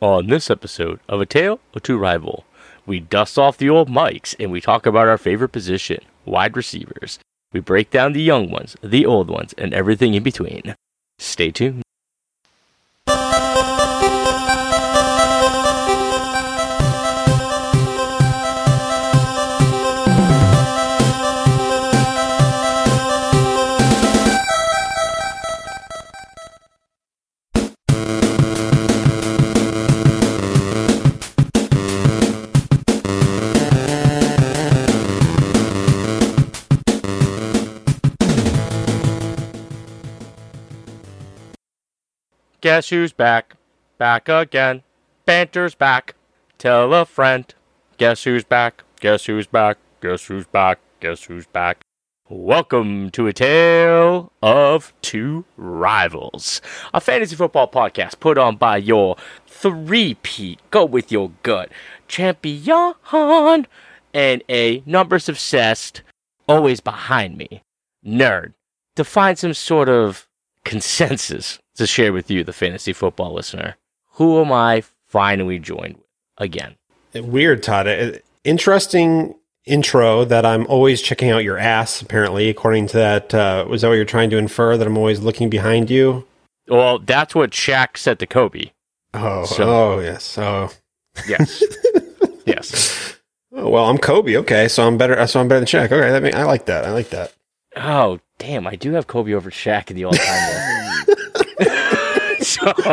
On this episode of A Tale of Two Rival, we dust off the old mics and we talk about our favorite position, wide receivers. We break down the young ones, the old ones, and everything in between. Stay tuned. Guess who's back? Back again. Banter's back. Tell a friend. Guess who's back? Guess who's back? Guess who's back? Guess who's back? Welcome to a tale of two rivals, a fantasy football podcast put on by your three-peat, go with your gut, champion, and a numbers obsessed, always behind me, nerd, to find some sort of consensus to share with you, the fantasy football listener. Who am I finally joined with again? Weird, Todd. Uh, Interesting intro that I'm always checking out your ass, apparently, according to that. Uh, was that what you're trying to infer? That I'm always looking behind you? Well, that's what Shaq said to Kobe. Oh, So- oh, yes. Oh. Yes. yes. oh, well, I'm Kobe. Okay, so I'm better. So I'm better than Shaq. Okay, that mean, I like that. I like that. Oh, damn. I do have Kobe over Shaq in the all time. so,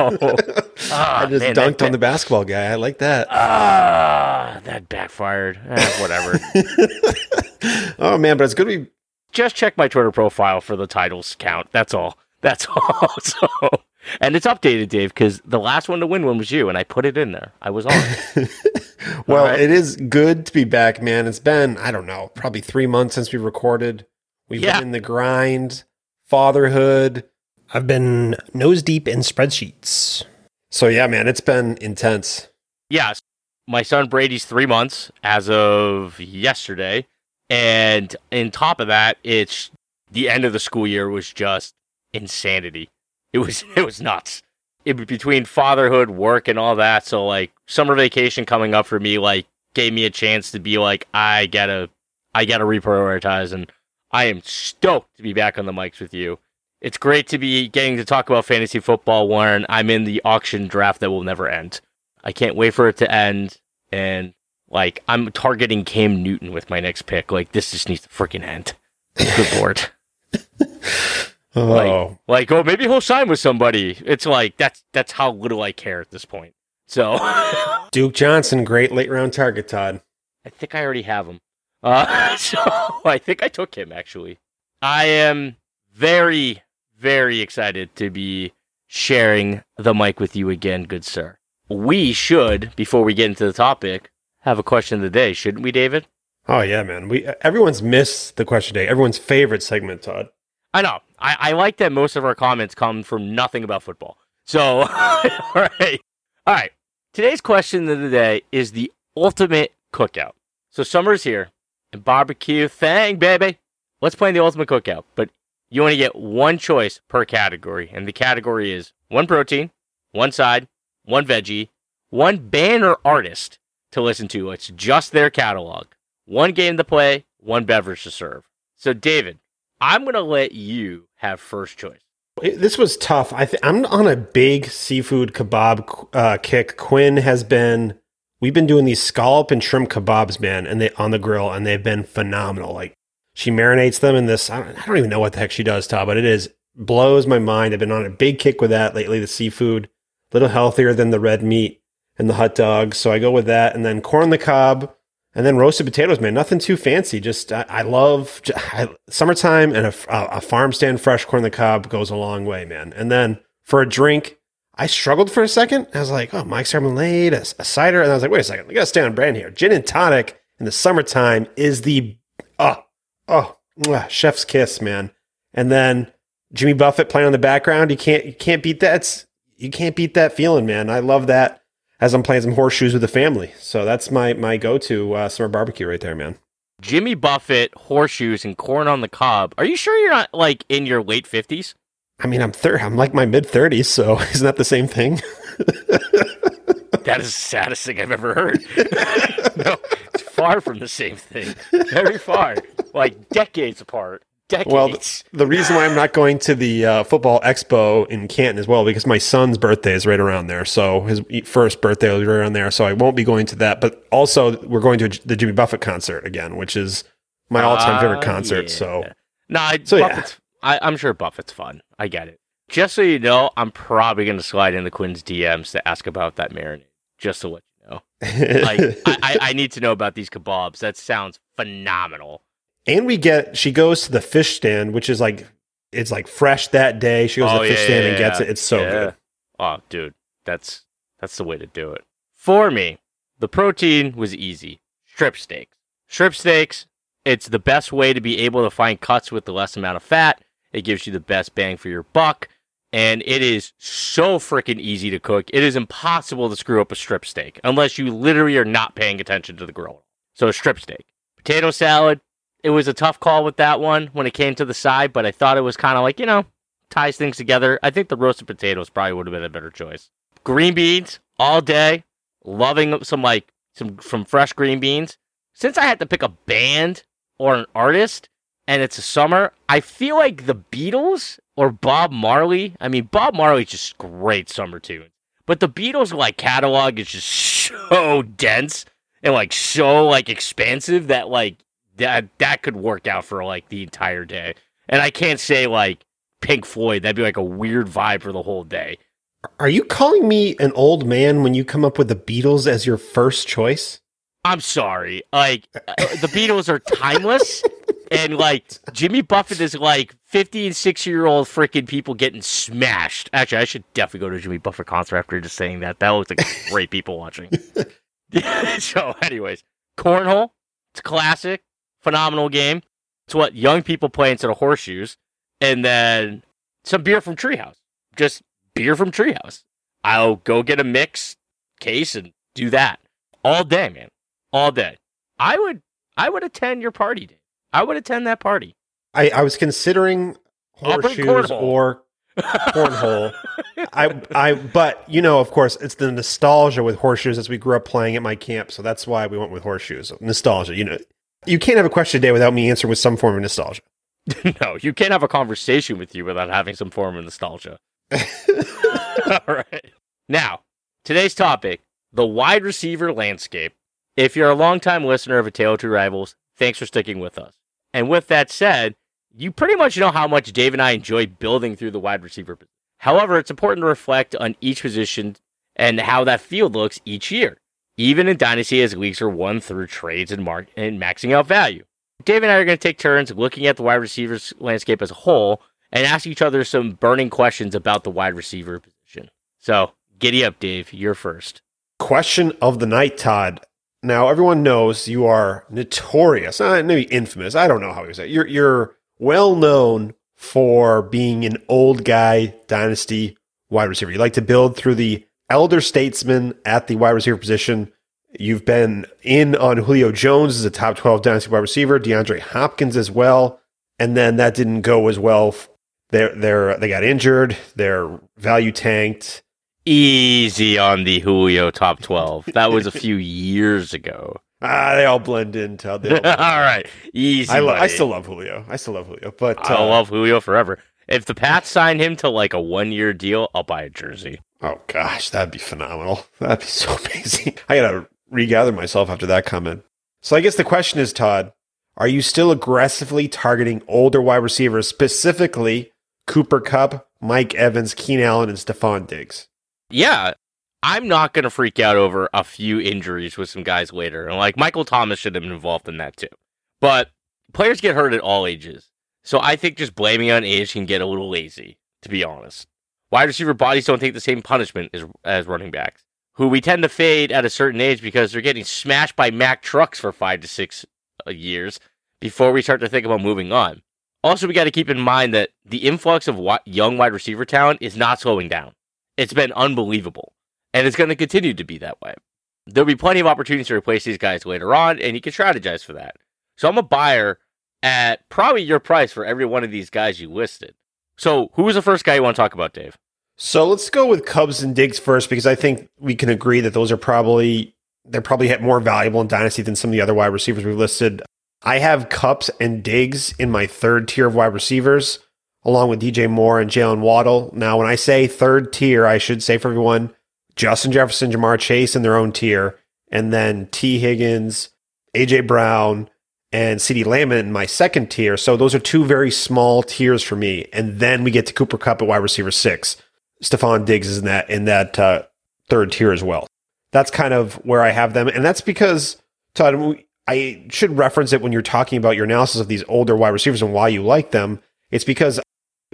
ah, I just man, dunked that, on the basketball guy. I like that. Ah, that backfired. Eh, whatever. oh man, but it's good. To we Just check my Twitter profile for the titles count. That's all. That's all. So, and it's updated, Dave, because the last one to win one was you, and I put it in there. I was on. well, All right. it is good to be back, man. It's been I don't know, probably three months since we recorded. We've Yeah. been in the grind, fatherhood. I've been nose deep in spreadsheets. So yeah, man, it's been intense. Yeah, my son Brady's three months as of yesterday, and in top of that, it's the end of the school year was just insanity. It was it was nuts. It between fatherhood, work, and all that. So like summer vacation coming up for me, like gave me a chance to be like, I gotta, I gotta reprioritize, and I am stoked to be back on the mics with you. It's great to be getting to talk about fantasy football when I'm in the auction draft that will never end. I can't wait for it to end. And like, I'm targeting Cam Newton with my next pick. Like, this just needs to freaking end. Good lord. Oh, Like, like, oh, maybe he'll sign with somebody. It's like that's that's how little I care at this point. So Duke Johnson, great late round target, Todd. I think I already have him. Uh, so I think I took him actually. I am very, very excited to be sharing the mic with you again, good sir. We should, before we get into the topic, have a question of the day, shouldn't we, David? Oh yeah, man. We everyone's missed the question day. Everyone's favorite segment, Todd. I know. I, I like that most of our comments come from nothing about football. So, all right. All right. Today's question of the day is the ultimate cookout. So, summer's here and barbecue thing, baby. Let's play the ultimate cookout. But you only get one choice per category. And the category is one protein, one side, one veggie, one band or artist to listen to. It's just their catalog. One game to play, one beverage to serve. So, David, I'm going to let you have first choice. This was tough. I th- I'm on a big seafood kebab uh, kick. Quinn has been. We've been doing these scallop and shrimp kebabs, man, and they on the grill, and they've been phenomenal. Like she marinates them in this. I don't, I don't even know what the heck she does, Todd, but it is blows my mind. I've been on a big kick with that lately. The seafood, a little healthier than the red meat and the hot dogs, so I go with that, and then corn the cob. And then roasted potatoes, man. Nothing too fancy. Just I, I love I summertime and a farm stand fresh corn the cob goes a long way, man. And then for a drink, I struggled for a second. I was like, oh, Mike's Marmalade, a, a cider, and I was like, wait a second, we gotta stay on brand here. Gin and tonic in the summertime is the oh oh chef's kiss, man. And then Jimmy Buffett playing on the background, you can't you can't beat that. It's, you can't beat that feeling, man. I love that as I'm playing some horseshoes with the family. So that's my my go to uh, summer barbecue right there, man. Jimmy Buffett, horseshoes, and corn on the cob. Are you sure you're not like in your late fifties? I mean, I'm third. I'm like my mid thirties, so isn't that the same thing? that is the saddest thing I've ever heard. no, it's far from the same thing. Very far, like decades apart. Decades. Well, th- the reason why I'm not going to the uh, football expo in Canton as well because my son's birthday is right around there. So his first birthday will be right around there. So I won't be going to that. But also, we're going to the Jimmy Buffett concert again, which is my all-time favorite Ah, concert. yeah. So no, I, so yeah. I, I'm sure Buffett's fun. I get it. Just so you know, I'm probably going to slide into Quinn's DMs to ask about that marinade. Just to let you know, like I, I, I need to know about these kebabs. That sounds phenomenal. and we get she goes to the fish stand, which is like it's like fresh that day. She goes to Oh, the fish stand yeah, and gets yeah. it. It's so Yeah. good. Oh, dude, that's that's the way to do it. For me, the protein was easy. Strip steaks. Strip steaks, it's the best way to be able to find cuts with the less amount of fat. It gives you the best bang for your buck. And it is so freaking easy to cook. It is impossible to screw up a strip steak unless you literally are not paying attention to the grill. So a strip steak. Potato salad. It was a tough call with that one when it came to the side, but I thought it was kind of like, you know, ties things together. I think the roasted potatoes probably would have been a better choice. Green beans all day, loving some like some from fresh green beans. Since I had to pick a band or an artist, and it's a summer, I feel like the Beatles or Bob Marley. I mean, Bob Marley's just great summer tunes, but the Beatles like catalog is just so dense and like so like expansive that like that that could work out for like the entire day. And I can't say like Pink Floyd. That'd be like a weird vibe for the whole day. Are you calling me an old man when you come up with the Beatles as your first choice? I'm sorry. Like uh, the Beatles are timeless, and like Jimmy Buffett is like 50 and 60 year old freaking people getting smashed. Actually, I should definitely go to a Jimmy Buffett concert after just saying that. That looks like great people watching. so, anyways, cornhole. It's a classic, phenomenal game. It's what young people play instead of horseshoes, and then some beer from Treehouse. Just beer from Treehouse. I'll go get a mix case and do that all day, man, all day. I would, I would attend your party, Dave. I would attend that party. I, I was considering horseshoes or cornhole. I I but you know, of course, it's the nostalgia with horseshoes as we grew up playing at my camp, so that's why we went with horseshoes. Nostalgia, you know. You can't have a question today without me answering with some form of nostalgia. no, you can't have a conversation with you without having some form of nostalgia. All right. Now, today's topic the wide receiver landscape. If you're a longtime listener of A Tale of Two Rivals, thanks for sticking with us. And with that said, you pretty much know how much Dave and I enjoy building through the wide receiver. However, it's important to reflect on each position and how that field looks each year, even in Dynasty as leagues are won through trades and, mark- and maxing out value. Dave and I are going to take turns looking at the wide receivers landscape as a whole and ask each other some burning questions about the wide receiver position. So, giddy up, Dave. You're first. Question of the night, Todd. Now everyone knows you are notorious, uh, maybe infamous. I don't know how you say. You're you're well known for being an old guy dynasty wide receiver. You like to build through the elder statesman at the wide receiver position. You've been in on Julio Jones as a top 12 dynasty wide receiver, DeAndre Hopkins as well. And then that didn't go as well. They're, they're, they got injured. Their value tanked. Easy on the Julio top 12. That was a few years ago. Ah, they all blend in. Todd. They all All blend in. right. Easy. I, lo- I still love Julio. I still love Julio. But I uh, love Julio forever. If the Pats sign him to like a one year deal, I'll buy a jersey. oh gosh, that'd be phenomenal. That'd be so amazing. I gotta regather myself after that comment. So I guess the question is, Todd, are you still aggressively targeting older wide receivers, specifically Cooper Kupp, Mike Evans, Keenan Allen, and Stefon Diggs? Yeah. I'm not going to freak out over a few injuries with some guys later. And like Michael Thomas should have been involved in that too. But players get hurt at all ages. So I think just blaming on age can get a little lazy, to be honest. Wide receiver bodies don't take the same punishment as, as running backs, who we tend to fade at a certain age because they're getting smashed by Mack trucks for five to six uh, years before we start to think about moving on. Also, we got to keep in mind that the influx of young wide receiver talent is not slowing down. It's been unbelievable, and it's going to continue to be that way. There'll be plenty of opportunities to replace these guys later on, and you can strategize for that. So I'm a buyer at probably your price for every one of these guys you listed. So who was the first guy you want to talk about, Dave? So let's go with Cubs and Diggs first because I think we can agree that those are probably they're probably more valuable in dynasty than some of the other wide receivers we've listed. I have Cups and Diggs in my third tier of wide receivers, along with DJ Moore and Jaylen Waddle. Now, when I say third tier, I should say for everyone, Justin Jefferson, Ja'Marr Chase in their own tier, and then Tee Higgins, AJ Brown, and CeeDee Lamb in my second tier. So those are two very small tiers for me. And then we get to Cooper Kupp at wide receiver six. Stefon Diggs is in that in that uh, third tier as well. That's kind of where I have them, and that's because Todd. I should reference it when you're talking about your analysis of these older wide receivers and why you like them. It's because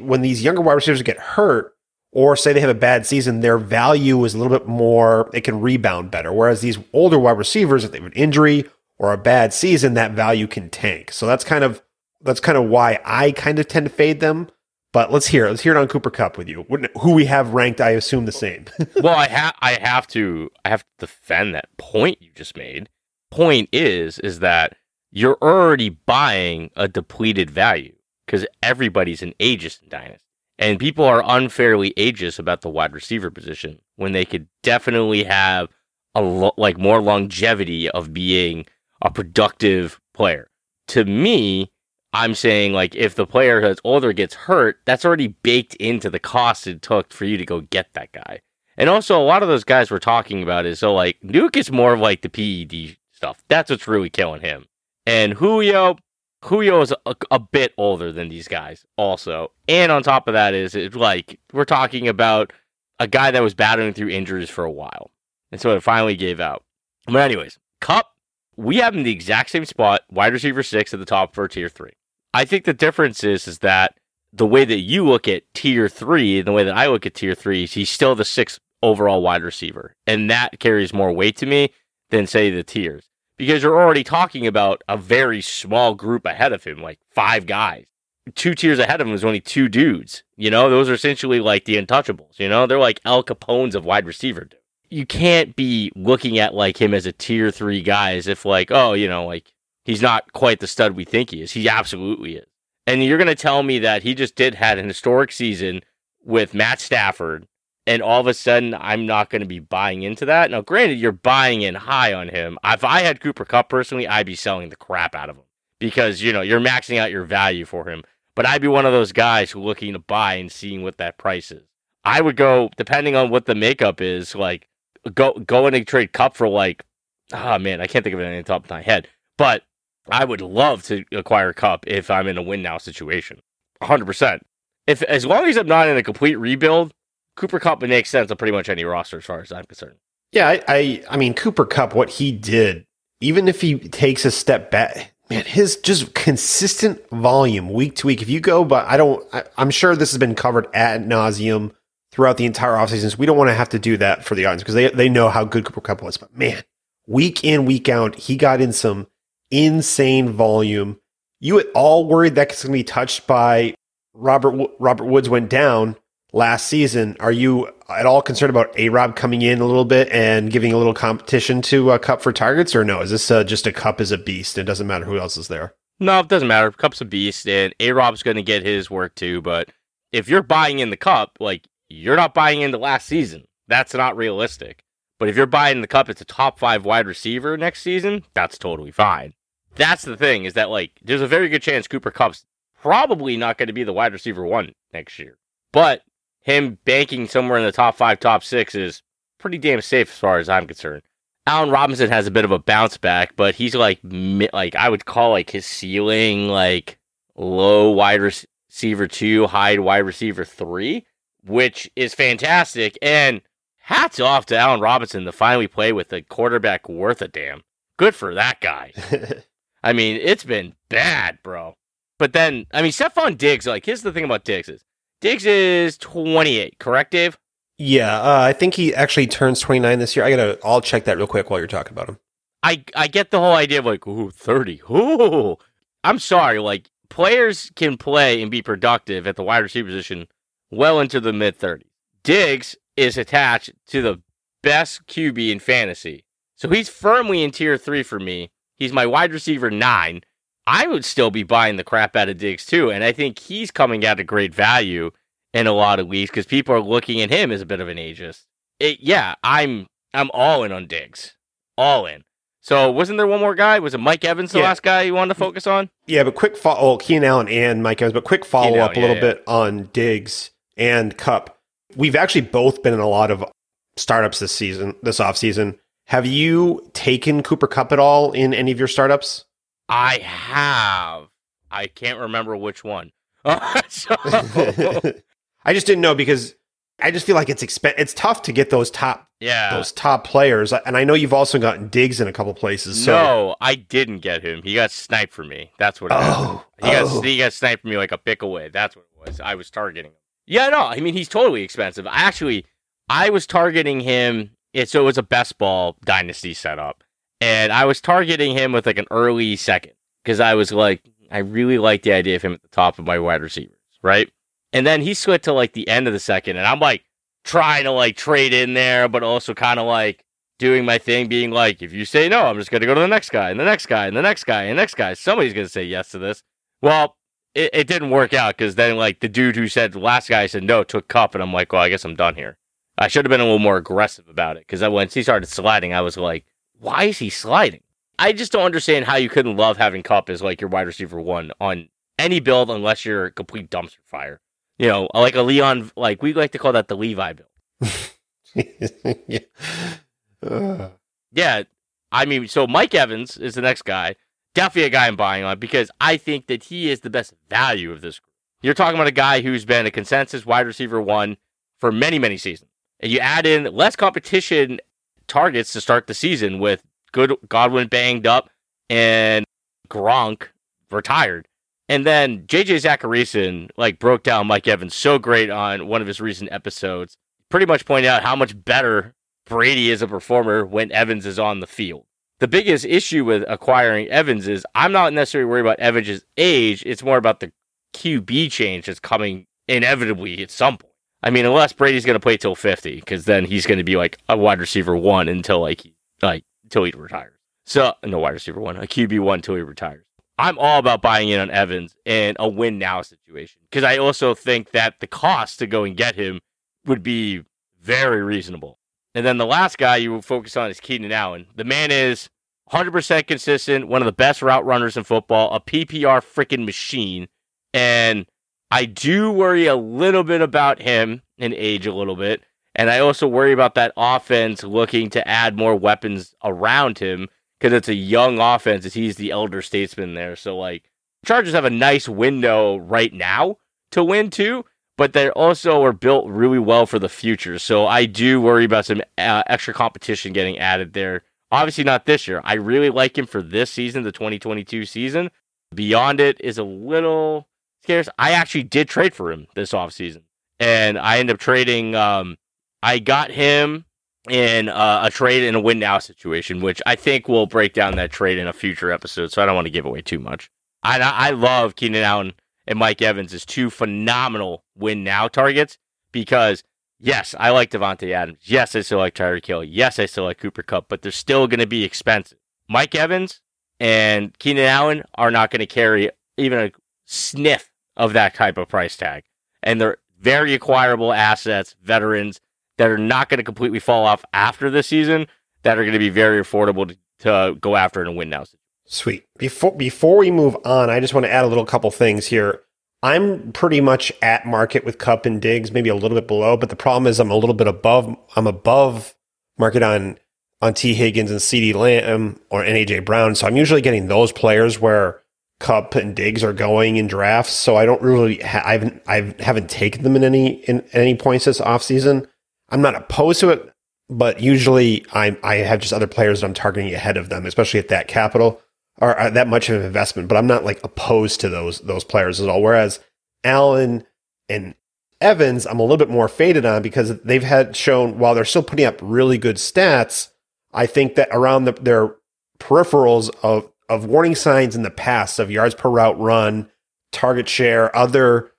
when these younger wide receivers get hurt, or say they have a bad season, their value is a little bit more. It can rebound better. Whereas these older wide receivers, if they have an injury or a bad season, that value can tank. So that's kind of that's kind of why I kind of tend to fade them. But let's hear let's hear it on Cooper Kupp with you. Who we have ranked, I assume the same. well, I have I have to I have to defend that point you just made. Point is is that you're already buying a depleted value because everybody's an ageist in Dynasty. And people are unfairly ageist about the wide receiver position when they could definitely have a lo- like more longevity of being a productive player. To me, I'm saying like if the player that's older gets hurt, that's already baked into the cost it took for you to go get that guy. And also a lot of those guys we're talking about is so like Nuke is more of like the PED stuff. That's what's really killing him. And Julio, Julio is a, a bit older than these guys also. And on top of that is it's like we're talking about a guy that was battling through injuries for a while. And so it finally gave out. But anyways, Kupp, we have him the exact same spot, wide receiver six at the top for tier three. I think the difference is is that the way that you look at tier three and the way that I look at tier three, he's still the sixth overall wide receiver. And that carries more weight to me than say the tiers. Because you're already talking about a very small group ahead of him, like five guys. Two tiers ahead of him is only two dudes. You know, those are essentially like the untouchables. You know, they're like Al Capone's of wide receiver. You can't be looking at like him as a tier three guy as if like, oh, you know, like he's not quite the stud we think he is. He absolutely is. And you're going to tell me that he just did had an historic season with Matt Stafford, and all of a sudden I'm not going to be buying into that. Now, granted, you're buying in high on him. If I had Cooper Kupp personally, I'd be selling the crap out of him because you know you're maxing out your value for him. But I'd be one of those guys who looking to buy and seeing what that price is. I would go depending on what the makeup is, like go go in and trade Kupp for like, oh man, I can't think of it on the top of my head, but I would love to acquire Kupp if I'm in a win now situation. 100%. If as long as I'm not in a complete rebuild, Cooper Kupp would make sense on pretty much any roster as far as I'm concerned. Yeah, I, I, I mean Cooper Kupp, what he did, even if he takes a step back, man, his just consistent volume week to week. If you go, but I don't, I, am sure this has been covered ad nauseum throughout the entire offseason. So we don't want to have to do that for the audience because they they know how good Cooper Kupp was. But man, week in week out, he got in some insane volume. You at all worried that it's going to be touched by Robert Robert Woods went down last season? Are you at all concerned about A Rob coming in a little bit and giving a little competition to uh, Kupp for targets, or no? Is this uh, just a Kupp is a beast? It doesn't matter who else is there. No, it doesn't matter. Kupp's a beast, and A Rob's going to get his work too. But if you're buying in the Kupp, like you're not buying into last season. That's not realistic. But if you're buying the Kupp, it's a top five wide receiver next season. That's totally fine. That's the thing is that like there's a very good chance Cooper Kupp's probably not going to be the wide receiver one next year. But him banking somewhere in the top five, top six is pretty damn safe as far as I'm concerned. Allen Robinson has a bit of a bounce back, but he's like like I would call like his ceiling like low wide receiver two, high wide receiver three, which is fantastic. And hats off to Allen Robinson to finally play with a quarterback worth a damn. Good for that guy. I mean, it's been bad, bro. But then, I mean, Stefon Diggs, like, here's the thing about Diggs is Diggs is 28, correct, Dave? Yeah, uh, I think he actually turns 29 this year. I gotta, I'll check that real quick while you're talking about him. I, I get the whole idea of like, ooh, 30. Ooh. I'm sorry, like, players can play and be productive at the wide receiver position well into the mid 30s. Diggs is attached to the best QB in fantasy. So he's firmly in tier three for me. He's my wide receiver nine. I would still be buying the crap out of Diggs too, and I think he's coming at a great value in a lot of leagues because people are looking at him as a bit of an ageist. It, yeah, I'm I'm all in on Diggs, all in. So wasn't there one more guy? Was it Mike Evans the Yeah. last guy you wanted to focus on? Yeah, but quick follow. Oh, Keenan Allen and Mike Evans, but quick follow up a little yeah. bit on Diggs and Kupp. We've actually both been in a lot of startups this season, this off season. Have you taken Cooper Kupp at all in any of your startups? I have. I can't remember which one. so, I just didn't know because I just feel like it's expen- It's tough to get those top yeah. those top players, and I know you've also gotten Diggs in a couple places. So no, I didn't get him. He got sniped for me. That's what oh, He got oh. he got sniped from me like a pick away. That's what it was. I was targeting him. Yeah, no, I mean he's totally expensive. I actually I was targeting him. It, so it was a best ball dynasty setup, and I was targeting him with like an early second because I was like, I really like the idea of him at the top of my wide receivers, right? And then he slid to like the end of the second, and I'm like trying to like trade in there, but also kind of like doing my thing, being like, if you say no, I'm just gonna go to the next guy and the next guy and the next guy and the next guy. Somebody's gonna say yes to this. Well, it, it didn't work out because then like the dude who said last guy said no took Kupp, and I'm like, well, I guess I'm done here. I should have been a little more aggressive about it because once he started sliding, I was like, why is he sliding? I just don't understand how you couldn't love having Kupp as like your wide receiver one on any build unless you're a complete dumpster fire. You know, like a Leon, like we like to call that the Levi build. yeah. Ugh. Yeah, I mean, so Mike Evans is the next guy. Definitely a guy I'm buying on because I think that he is the best value of this group. You're talking about a guy who's been a consensus wide receiver one for many, many seasons. And you add in less competition targets to start the season with good Godwin banged up and Gronk retired. And then JJ Zachariason like broke down Mike Evans so great on one of his recent episodes. Pretty much pointed out how much better Brady is a performer when Evans is on the field. The biggest issue with acquiring Evans is I'm not necessarily worried about Evans' age. It's more about the QB change that's coming inevitably at some point. I mean, unless Brady's going to play till 50, because then he's going to be like a wide receiver one until like he, like until he retires. So no wide receiver one, a QB one until he retires. I'm all about buying in on Evans in a win now situation because I also think that the cost to go and get him would be very reasonable. And then the last guy you will focus on is Keenan Allen. The man is 100% consistent, one of the best route runners in football, a PPR freaking machine. And I do worry a little bit about him in age a little bit. And I also worry about that offense looking to add more weapons around him because it's a young offense as he's the elder statesman there. So, like, Chargers have a nice window right now to win too, but they also are built really well for the future. So I do worry about some uh, extra competition getting added there. Obviously, not this year. I really like him for this season, the 2022 season. Beyond it is a little scarce. I actually did trade for him this offseason, and I ended up trading. Um, I got him in uh, a trade in a win now situation, which I think we'll break down that trade in a future episode. So I don't want to give away too much. I I love Keenan Allen and Mike Evans as two phenomenal win now targets because yes, I like Davante Adams. Yes, I still like Tyreek Hill. Yes, I still like Cooper Kupp, but they're still going to be expensive. Mike Evans and Keenan Allen are not going to carry even a sniff of that type of price tag, and they're very acquirable assets, veterans that are not going to completely fall off after the season. That are going to be very affordable to, to go after in a win now. Sweet. Before before we move on, I just want to add a little couple things here. I'm pretty much at market with Kupp and Diggs, maybe a little bit below, but the problem is I'm a little bit above. I'm above market on on Tee Higgins and CeeDee Lamb or NAJ Brown. So I'm usually getting those players where Kupp and Diggs are going in drafts. So I don't really ha- I haven't I haven't taken them in any in any points this offseason. I'm not opposed to it, but usually I I have just other players that I'm targeting ahead of them, especially at that capital or uh, that much of an investment, but I'm not like opposed to those those players at all. Whereas Allen and Evans, I'm a little bit more faded on because they've had shown while they're still putting up really good stats, I think that around the, their peripherals of of warning signs in the past of yards per route run, target share, other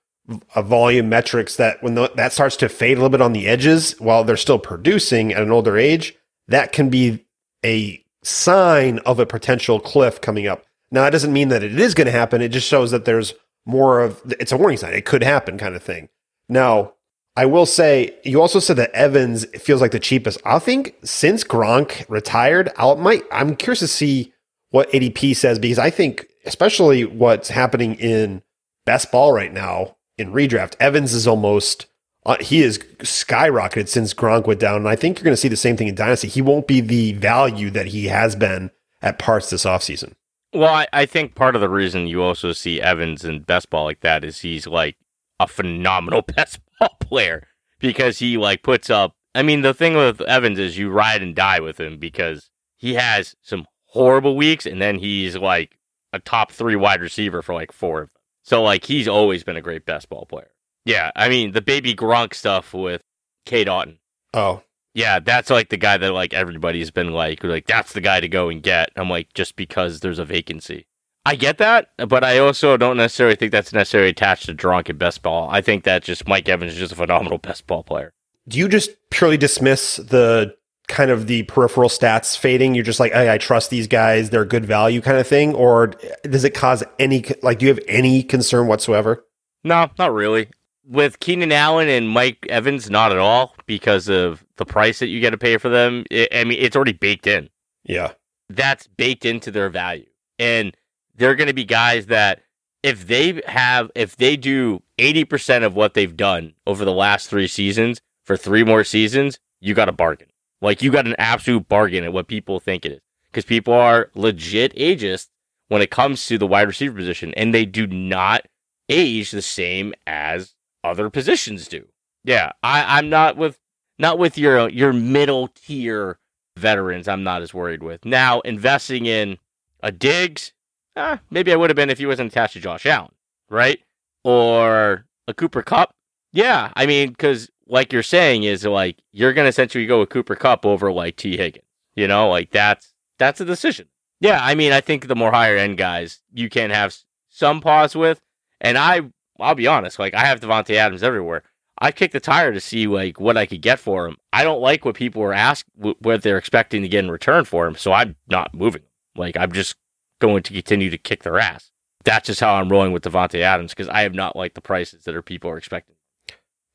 uh, volume metrics that when the, that starts to fade a little bit on the edges while they're still producing at an older age, that can be a sign of a potential cliff coming up. Now, that doesn't mean that it is going to happen. It just shows that there's more of it's a warning sign. It could happen, kind of thing. Now, I will say, you also said that Evans feels like the cheapest. I think since Gronk retired, I'll might I'm curious to see what ADP says because I think, especially what's happening in best ball right now in redraft, Evans is almost uh, he is skyrocketed since Gronk went down, and I think you're going to see the same thing in Dynasty. He won't be the value that he has been at parts this offseason. Well, I, I think part of the reason you also see Evans in best ball like that is he's like a phenomenal best ball player because he like puts up. I mean, the thing with Evans is you ride and die with him because he has some horrible weeks and then he's like a top three wide receiver for like four of them. So like he's always been a great best ball player. Yeah, I mean the baby Gronk stuff with Cade Otton. Oh, Yeah, that's like the guy that like everybody's been like like that's the guy to go and get. I'm like just because there's a vacancy. I get that, but I also don't necessarily think that's necessarily attached to Gronk and best ball. I think that just Mike Evans is just a phenomenal best ball player. do you just purely dismiss the kind of the peripheral stats fading? You're just like, hey, I trust these guys; they're good value, kind of thing, or does it cause any like? Do you have any concern whatsoever? No, not really. With Keenan Allen and Mike Evans, not at all because of the price that you got to pay for them. I I mean, it's already baked in. Yeah, that's baked into their value. And they're going to be guys that if they have, if they do 80% of what they've done over the last three seasons for three more seasons, you got a bargain. Like you got an absolute bargain at what people think it is. Because people are legit ageist when it comes to the wide receiver position and they do not age the same as other positions do. Yeah, I, I'm not with not with your your middle tier veterans. I'm not as worried with now investing in a Diggs. Eh, maybe I would have been if he wasn't attached to Josh Allen, right? Or a Cooper Kupp. Yeah, I mean, because like you're saying is like you're gonna essentially go with Cooper Kupp over like Tee Higgins. You know, like that's that's a decision. Yeah, I mean, I think the more higher end guys you can have some pause with, and I I'll be honest, like I have Davante Adams everywhere. I kicked the tire to see like what I could get for him. I don't like what people are ask what they're expecting to get in return for him, so I'm not moving. Like I'm just going to continue to kick their ass. That's just how I'm rolling with Davante Adams because I have not liked the prices that are people are expecting.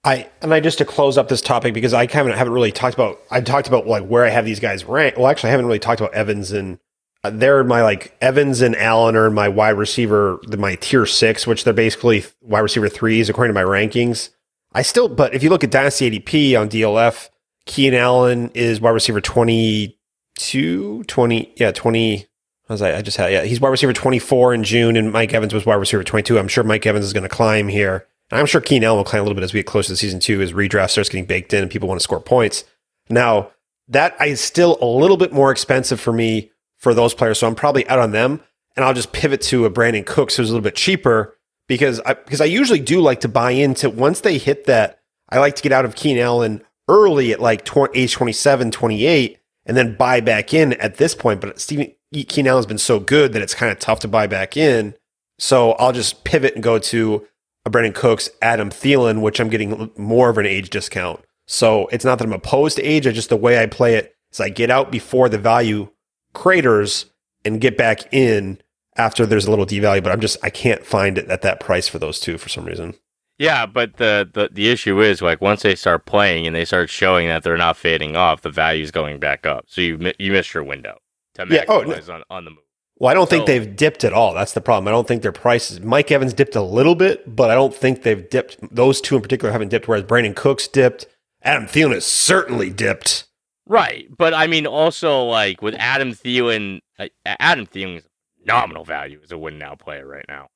I and I just to close up this topic because I kind of haven't really talked about. I talked about like where I have these guys ranked. Well, actually, I haven't really talked about Evans and uh, they're my like Evans and Allen are my wide receiver, my tier six, which they're basically wide receiver threes according to my rankings. I still, but if you look at Dynasty ADP on DLF, Keenan Allen is wide receiver 22, 20, yeah, 20. I was like, I just had, yeah, he's wide receiver 24 in June, and Mike Evans was wide receiver 22. I'm sure Mike Evans is going to climb here. And I'm sure Keenan will climb a little bit as we get closer to season two, as redraft starts getting baked in and people want to score points. Now, that is still a little bit more expensive for me for those players. So I'm probably out on them. And I'll just pivot to a Brandin Cooks who's a little bit cheaper because I, because I usually do like to buy into once they hit that. I like to get out of Keenan Allen early at like 20, age 27, 28, and then buy back in at this point. But Steven Keenan Allen's been so good that it's kind of tough to buy back in. So I'll just pivot and go to Brandin Cooks, Adam Thielen, which I'm getting more of an age discount. So it's not that I'm opposed to age. I just the way I play it is I get out before the value craters and get back in after there's a little devalue. But I'm just I can't find it at that price for those two for some reason. Yeah, but the, the the issue is like once they start playing and they start showing that they're not fading off, the value's going back up. So you you missed your window to Yeah, oh, maximize on, on the move. Well, I don't think they've dipped at all. That's the problem. I don't think their prices. Mike Evans dipped a little bit, but I don't think they've dipped. Those two in particular haven't dipped. Whereas Brandin Cooks dipped. Adam Thielen has certainly dipped. Right, but I mean also like with Adam Thielen, uh, Adam Thielen is a phenomenal value as a win now player right now.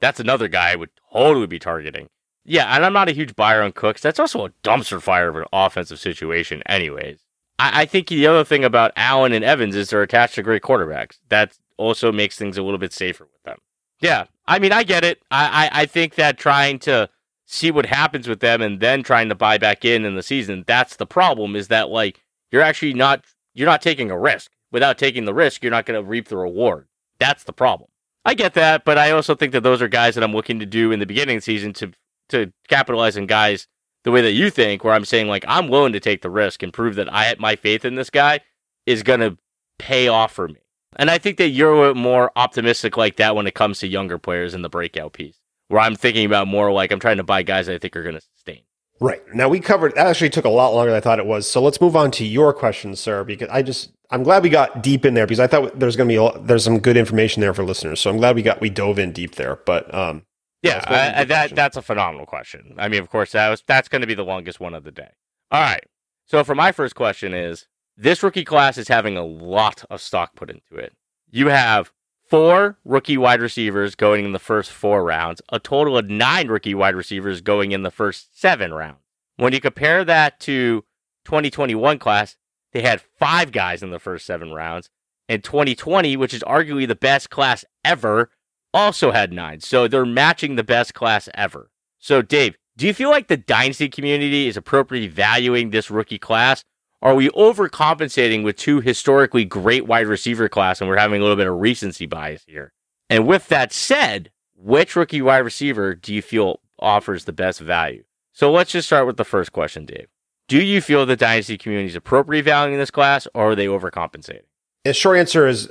That's another guy I would totally be targeting. Yeah, and I'm not a huge buyer on Cooks. That's also a dumpster fire of an offensive situation, anyways. I, I think the other thing about Allen and Evans is they're attached to great quarterbacks. That also makes things a little bit safer with them. Yeah, I mean, I get it. I, I, I think that trying to see what happens with them and then trying to buy back in in the season, that's the problem. Is that like you're actually not you're not taking a risk. Without taking the risk, you're not going to reap the reward. That's the problem. I get that, but I also think that those are guys that I'm looking to do in the beginning of the season to to capitalize on guys the way that you think, where I'm saying like I'm willing to take the risk and prove that I my faith in this guy is gonna pay off for me. And I think that you're more optimistic like that when it comes to younger players in the breakout piece. where I'm thinking about more like I'm trying to buy guys that I think are to sustain. Right. Now we covered that actually took a lot longer than I thought it was. So let's move on to your question, sir, because I just I'm glad we got deep in there because I thought there's going to be a, there's some good information there for listeners. So I'm glad we got we dove in deep there. But um Yeah, let's go into I, I, that that's a phenomenal question. I mean, of course, that was that's going to be the longest one of the day. All right. So for my first question is this rookie class is having a lot of stock put into it. You have four rookie wide receivers going in the first four rounds, a total of nine rookie wide receivers going in the first seven rounds. When you compare that to 2021 class, they had five guys in the first seven rounds. And 2020, which is arguably the best class ever, also had nine. So they're matching the best class ever. So, Dave, do you feel like the dynasty community is appropriately valuing this rookie class? Are we overcompensating with two historically great wide receiver class and we're having a little bit of recency bias here? And with that said, which rookie wide receiver do you feel offers the best value? So let's just start with the first question, Dave. Do you feel the dynasty community is appropriately valuing this class or are they overcompensating? the short answer is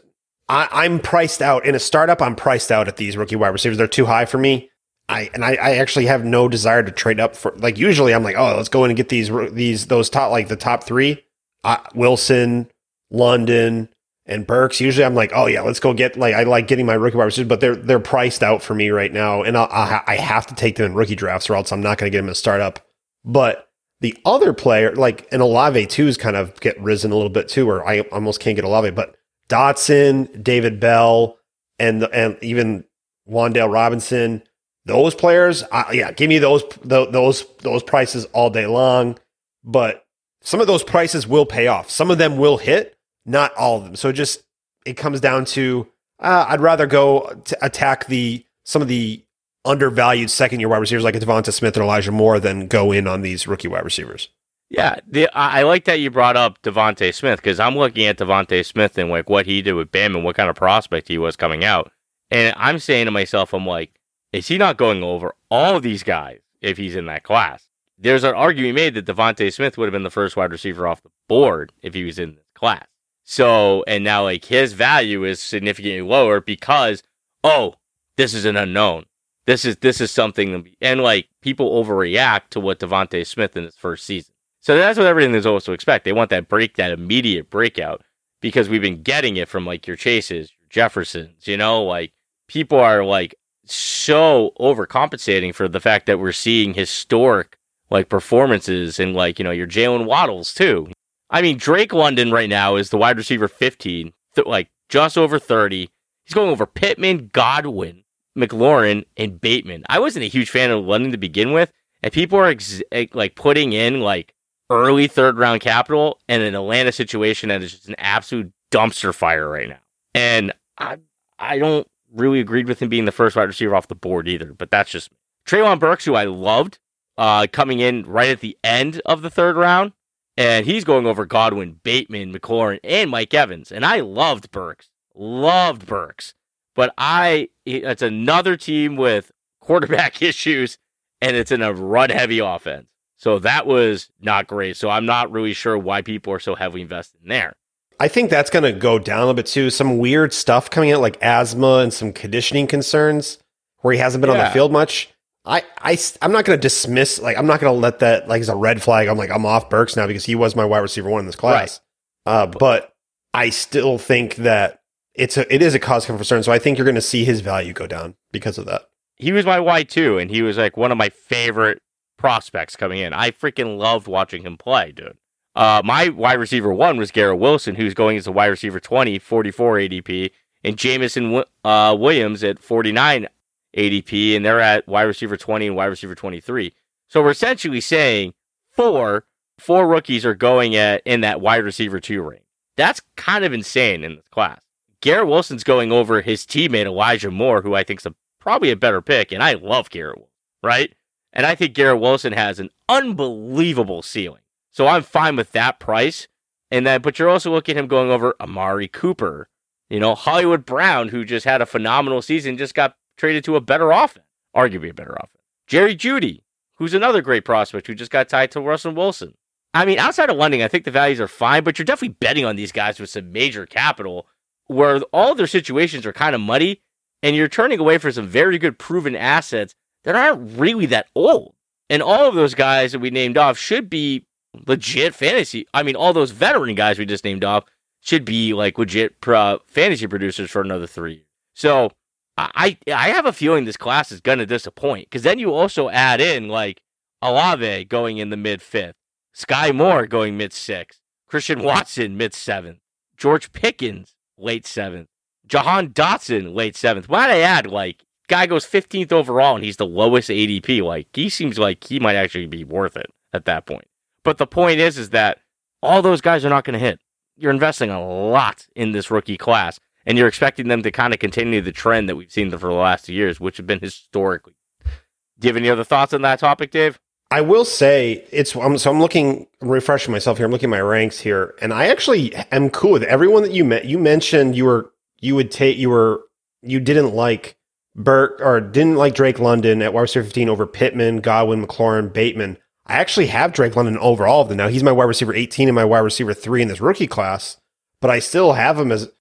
I, I'm priced out in a startup. I'm priced out at these rookie wide receivers. They're too high for me. I and I, I actually have no desire to trade up for like usually I'm like oh let's go in and get these these those top like the top three uh, Wilson London and Burks usually I'm like oh yeah let's go get like I like getting my rookie wide receivers but they're they're priced out for me right now and I'll, I have to take them in rookie drafts or else I'm not going to get them in a startup but the other player like and Olave too is kind of get risen a little bit too where I almost can't get Olave but Dotson David Bell and and even Wan'Dale Robinson those players, uh, yeah, give me those th- those those prices all day long. But some of those prices will pay off. Some of them will hit, not all of them. So just it comes down to uh, I'd rather go to attack the some of the undervalued second year wide receivers like DeVonta Smith and Elijah Moore than go in on these rookie wide receivers. Yeah, the, I I like that you brought up DeVonta Smith because I'm looking at DeVonta Smith and like what he did with Bam and what kind of prospect he was coming out, and I'm saying to myself, I'm like, is he not going over all these guys if he's in that class? There's an argument made that DeVonta Smith would have been the first wide receiver off the board if he was in this class. So, and now like his value is significantly lower because oh, this is an unknown. This is this is something, and like people overreact to what DeVonta Smith in his first season. So that's what everything is to expect. They want that break, that immediate breakout, because we've been getting it from like your Chases, your Jeffersons. You know, like people are like so overcompensating for the fact that we're seeing historic like performances and like you know your Jaylen Waddles too. I mean Drake London right now is the wide receiver 15, th- like just over 30. He's going over Pittman, Godwin, McLaurin, and Bateman. I wasn't a huge fan of London to begin with, and people are ex- like putting in like early third round capital and an Atlanta situation that is just an absolute dumpster fire right now. And I I don't really agreed with him being the first wide receiver off the board either, but that's just Treylon Burks, who I loved, uh, coming in right at the end of the third round, and he's going over Godwin, Bateman, McLaurin, and Mike Evans, and I loved Burks, loved Burks, but I it's another team with quarterback issues, and it's in a run heavy offense, so that was not great. So I'm not really sure why people are so heavily invested in there. I think that's going to go down a little bit too. Some weird stuff coming out, like asthma and some conditioning concerns, where he hasn't been on the field much. I, I, I'm not going to dismiss, like, I'm not going to let that, like, as a red flag. I'm like, I'm off Burks now because he was my wide receiver one in this class. Uh, but I still think that it's a, it is a cause for concern. So I think you're going to see his value go down because of that. he was my Y two, and he was like one of my favorite prospects coming in. I freaking loved watching him play, dude. Uh, my wide receiver one was Garrett Wilson, who's going as a wide receiver 20, 44 ADP, and Jameson uh, Williams at 49 ADP, and they're at wide receiver 20 and wide receiver 23. So we're essentially saying four four rookies are going at in that wide receiver two range. That's kind of insane in this class. Garrett Wilson's going over his teammate Elijah Moore, who I think is a, probably a better pick, and I love Garrett right? And I think Garrett Wilson has an unbelievable ceiling. So I'm fine with that price. And then, but you're also looking at him going over Amari Cooper, you know, Hollywood Brown, who just had a phenomenal season, just got traded to a better offense, arguably a better offense. Jerry Jeudy, who's another great prospect who just got tied to Russell Wilson. I mean, outside of London, I think the values are fine, but you're definitely betting on these guys with some major capital where all their situations are kind of muddy and you're turning away for some very good proven assets they're not really that old. And all of those guys that we named off should be legit fantasy. I mean, all those veteran guys we just named off should be like legit pro- fantasy producers for another three years. So I I have a feeling this class is gonna disappoint because then you also add in like Olave going in the mid fifth, Sky Moore going mid sixth, Christian Watson mid seventh, George Pickens late seventh, Jahan Dotson late seventh. Why'd I add, like guy goes fifteenth overall and he's the lowest ADP. Like he seems like he might actually be worth it at that point. But the point is, is that all those guys are not going to hit. You're investing a lot in this rookie class, and you're expecting them to kind of continue the trend that we've seen for the last two years, which have been historically. Do you have any other thoughts on that topic, Dave? I will say it's I'm, so I'm looking I'm refreshing myself here. I'm looking at my ranks here, and I actually am cool with everyone that you met. You mentioned you were you would take you were you didn't like Burt or didn't like Drake London at wide receiver 15 over Pittman, Godwin, McLaurin, Bateman. I actually have Drake London over all of them now. He's my wide receiver 18 and my wide receiver three in this rookie class, but I still have him as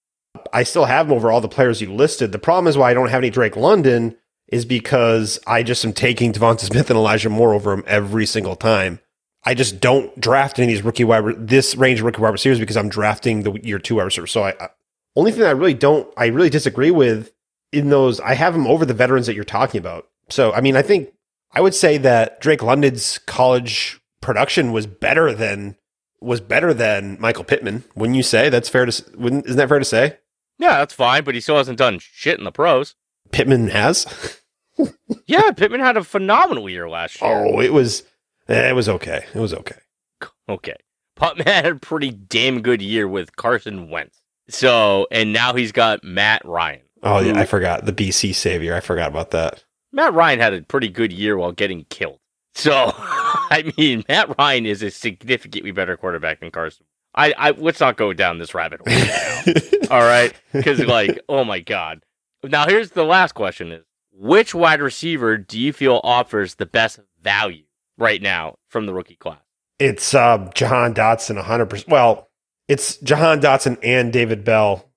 I still have him over all the players you listed. The problem is why I don't have any Drake London is because I just am taking DeVonta Smith and Elijah Moore over him every single time. I just don't draft any of these rookie wide this range of rookie wide receivers because I'm drafting the year two wide receivers. So I, I only thing I really don't I really disagree with in those I have them over the veterans that you're talking about. So I mean I think I would say that Drake London's college production was better than was better than Michael Pittman. Wouldn't you say that's fair to? Wouldn't isn't that fair to say? Yeah, that's fine, but he still hasn't done shit in the pros. Pittman has. yeah, Pittman had a phenomenal year last year. Oh, it was eh, it was okay. It was okay. Okay. Pittman had a pretty damn good year with Carson Wentz. So, and now he's got Matt Ryan. Oh yeah, I forgot the BC savior. I forgot about that. Matt Ryan had a pretty good year while getting killed. So, I mean, Matt Ryan is a significantly better quarterback than Carson. I, I let's not go down this rabbit hole now. all right, because like, oh my god. Now here's the last question: Is which wide receiver do you feel offers the best value right now from the rookie class? It's uh, Jahan Dotson, hundred percent. Well, it's Jahan Dotson and David Bell.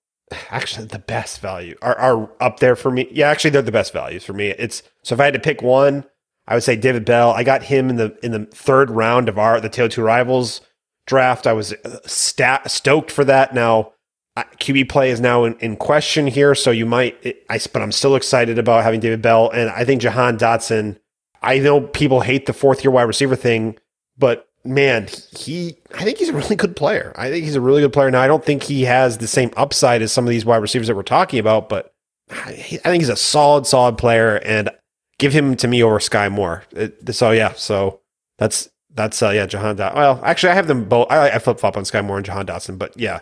Actually, the best value are, are up there for me. Yeah, actually, they're the best values for me. It's so if I had to pick one, I would say David Bell. I got him in the in the third round of our the Tale Two Rivals draft. I was uh, stoked for that. Now QB play is now in, in question here, so you might. It, I but I'm still excited about having David Bell, and I think Jahan Dotson. I know people hate the fourth year wide receiver thing, but man, he I think he's a really good player. I think he's a really good player. Now I don't think he has the same upside as some of these wide receivers that we're talking about, but I think he's a solid, solid player, and give him to me over Sky Moore. It, so yeah, so that's that's uh, yeah, Jahan. Dotson. Well, actually, I have them both. I, I flip flop on Sky Moore and Jahan Dotson, but yeah,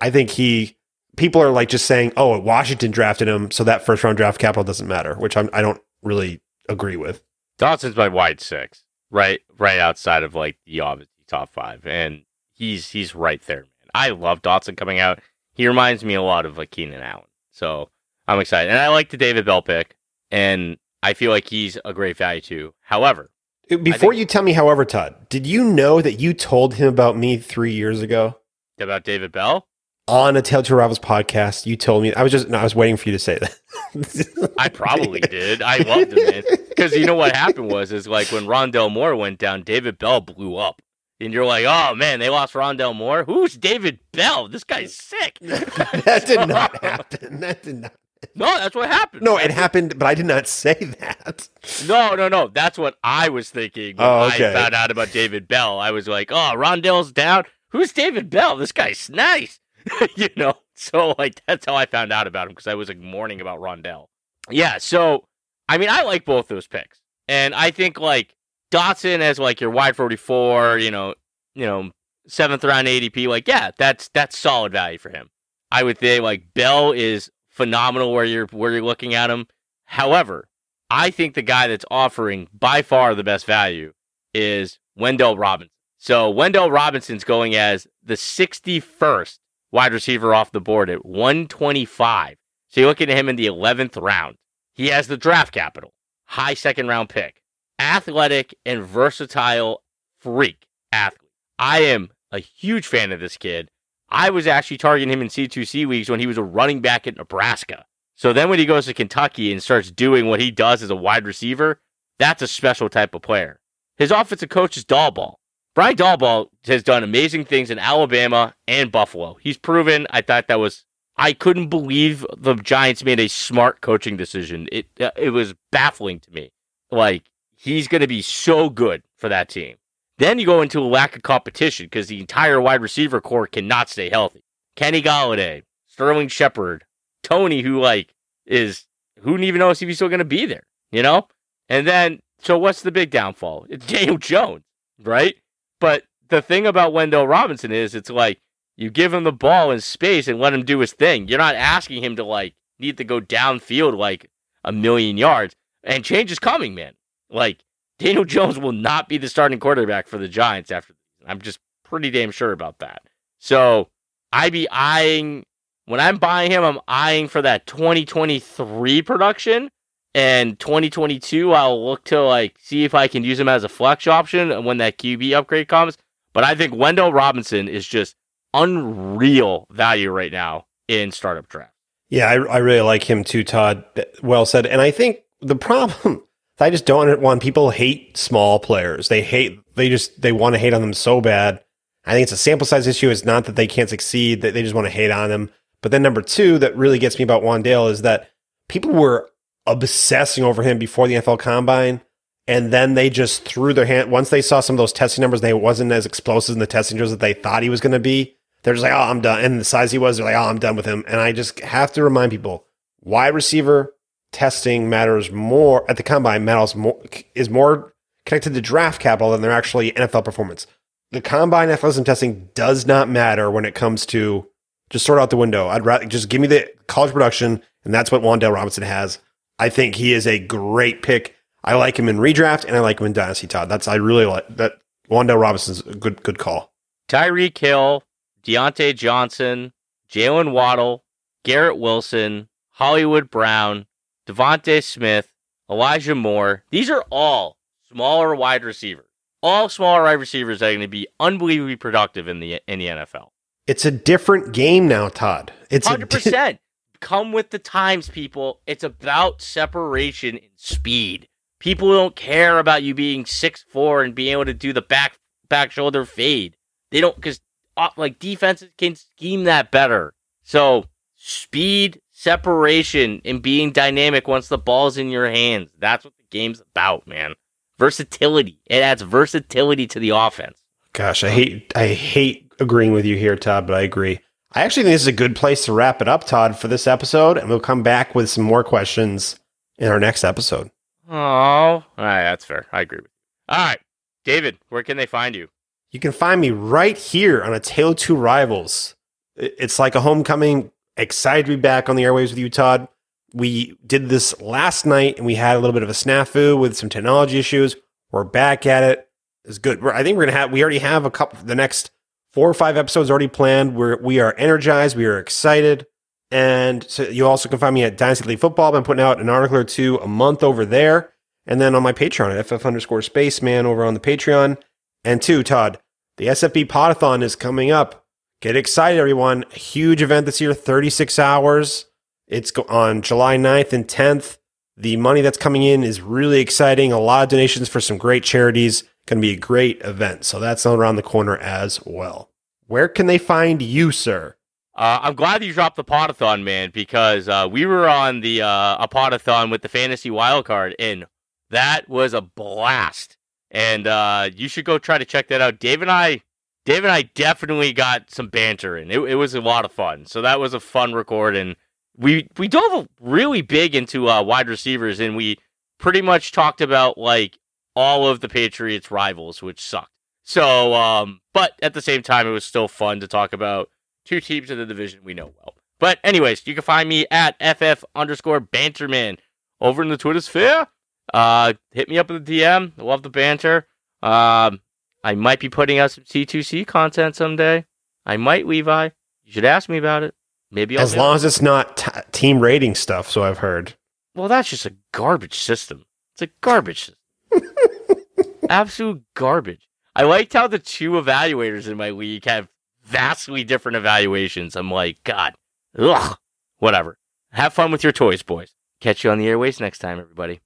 I think he people are like just saying, "Oh, Washington drafted him, so that first round draft capital doesn't matter," which I'm, I don't really agree with. Dotson's my wide six, right, right outside of like the obviously top five, and he's he's right there, man. I love Dotson coming out. He reminds me a lot of like Keenan Allen, so I'm excited, and I like the David Bell pick, and I feel like he's a great value too. However, uh, before think, you tell me, however, Todd, did you know that you told him about me three years ago? About David Bell? On a Tale to Rivals podcast, you told me I was just no, I was waiting for you to say that. I probably did. I loved it, man. Because you know what happened was is like when Rondale Moore went down, David Bell blew up. And you're like, oh man, they lost Rondale Moore. Who's David Bell? This guy's sick. that did not happen. That did not. No, that's what happened. No, it happened, but I did not say that. No, no, no. That's what I was thinking when oh, okay. I found out about David Bell. I was like, oh, Rondale's down. Who's David Bell? This guy's nice. you know, so like that's how I found out about him because I was like mourning about Rondale. Yeah, so I mean, I like both those picks, and I think like Dotson as like your wide forty four, you know, you know, seventh round ADP, like yeah, that's that's solid value for him. I would say like Bell is phenomenal where you're where you're looking at him. However, I think the guy that's offering by far the best value is Wan'Dale Robinson. So Wan'Dale Robinson's going as the 61st wide receiver off the board at 125. So you're looking at him in the 11th round. He has the draft capital, high second round pick, athletic and versatile freak athlete. I am a huge fan of this kid. I was actually targeting him in C2C weeks when he was a running back at Nebraska. So then when he goes to Kentucky and starts doing what he does as a wide receiver, that's a special type of player. His offensive coach is Daboll. Brian Daboll has done amazing things in Alabama and Buffalo. He's proven. I thought that was. I couldn't believe the Giants made a smart coaching decision. It uh, it was baffling to me. Like he's going to be so good for that team. Then you go into a lack of competition because the entire wide receiver core cannot stay healthy. Kenny Golladay, Sterling Shepard, Toney, who like is who even knows if he's still going to be there, you know? And then, so what's the big downfall? It's Daniel Jones, right? But the thing about Wan'Dale Robinson is it's like you give him the ball in space and let him do his thing. You're not asking him to like need to go downfield like a million yards. And change is coming, man. Like Daniel Jones will not be the starting quarterback for the Giants after. I'm just pretty damn sure about that. So I'd be eyeing when I'm buying him. I'm eyeing for that 2023 production, and 2022 I'll look to like see if I can use him as a flex option when that QB upgrade comes. But I think Wan'Dale Robinson is just unreal value right now in startup draft. Yeah, I, I really like him too, Todd. Well said. And I think the problem I just don't want people hate small players. They hate they just they want to hate on them so bad. I think it's a sample size issue. It's not that they can't succeed, that they just want to hate on them. But then number two that really gets me about Wan'Dale is that people were obsessing over him before the NFL combine. And then they just threw their hand once they saw some of those testing numbers, they wasn't as explosive in the testing shows that they thought he was going to be. They're just like, oh, I'm done. And the size he was, they're like, oh, I'm done with him. And I just have to remind people, wide receiver testing matters more at the combine matters more is more connected to draft capital than their actually NFL performance. The combine athleticism testing does not matter when it comes to just sort out the window. I'd rather just give me the college production, and that's what Wan'Dale Robinson has. I think he is a great pick. I like him in redraft, and I like him in dynasty. Todd, that's I really like that. Wan'Dale Robinson's a good good call. Tyreek Hill, Diontae Johnson, Jaylen Waddle, Garrett Wilson, Hollywood Brown, DeVonta Smith, Elijah Moore. These are all smaller wide receivers. All smaller wide receivers are going to be unbelievably productive in the in the NFL. It's a different game now, Todd. It's hundred percent. Come with the times, people. It's about separation and speed. People don't care about you being six four and being able to do the back back shoulder fade. They don't because uh, like defenses can scheme that better. So speed, separation, and being dynamic once the ball's in your hands. That's what the game's about, man. Versatility. It adds versatility to the offense. Gosh, I hate I hate agreeing with you here, Todd, but I agree. I actually think this is a good place to wrap it up, Todd, for this episode, and we'll come back with some more questions in our next episode. Oh, all right, that's fair. I agree with you. All right, David, where can they find you? You can find me right here on A Tale of Two Rivals. It's like a homecoming. Excited to be back on the airwaves with you, Todd. We did this last night and we had a little bit of a snafu with some technology issues. We're back at it. It's good. I think we're gonna have. We already have a couple. The next four or five episodes already planned. We're we are energized. We are excited. And so you also can find me at Dynasty League Football. I've been putting out an article or two a month over there. And then on my Patreon at FF underscore spaceman over on the Patreon. And two, Todd, the SFB Podathon is coming up. Get excited, everyone. A huge event this year, 36 hours. It's on July 9th and 10th. The money that's coming in is really exciting. A lot of donations for some great charities. Going to be a great event. So that's around the corner as well. Where can they find you, sir? Uh, I'm glad you dropped the podathon, man, because uh, we were on the uh, a podathon with the fantasy wildcard, and that was a blast. And uh, you should go try to check that out. Dave and I, Dave and I definitely got some banter, and it, it was a lot of fun. So that was a fun record, and we we dove really big into uh, wide receivers, and we pretty much talked about like all of the Patriots' rivals, which sucked. So, um, but at the same time, it was still fun to talk about two teams in the division we know well. But anyways, you can find me at ff underscore banterman over in the Twitter sphere. Uh, hit me up in the DM. Love the banter. Um, I might be putting out some C2C content someday. I might, Levi. You should ask me about it. Maybe I'll as long as it's not t- team rating stuff. So I've heard. Well, that's just a garbage system. It's a garbage system. Absolute garbage. I liked how the two evaluators in my league have vastly different evaluations. I'm like, God, ugh, whatever. Have fun with your toys, boys. Catch you on the airways next time, everybody.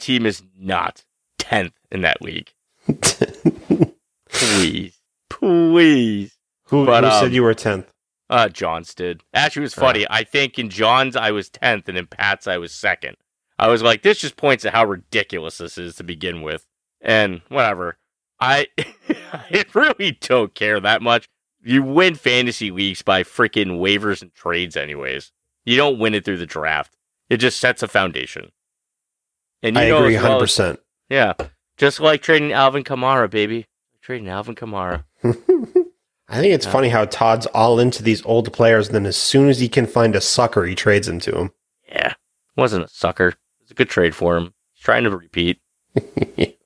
Team is not 10th in that league. Please. Please. who But, who um, said you were tenth? Uh, John's did. Actually, it was funny. I think in John's I was 10th and in Pat's I was second. I was like, this just points at how ridiculous this is to begin with. And whatever. I, I really don't care that much. You win fantasy leagues by freaking waivers and trades, anyways. You don't win it through the draft. It just sets a foundation. And you I agree, well hundred percent. Yeah. Just like trading Alvin Kamara, baby. Trading Alvin Kamara. I think it's Yeah. funny how Todd's all into these old players, and then as soon as he can find a sucker, he trades him to him. Yeah. Wasn't a sucker. It was a good trade for him. He's trying to repeat.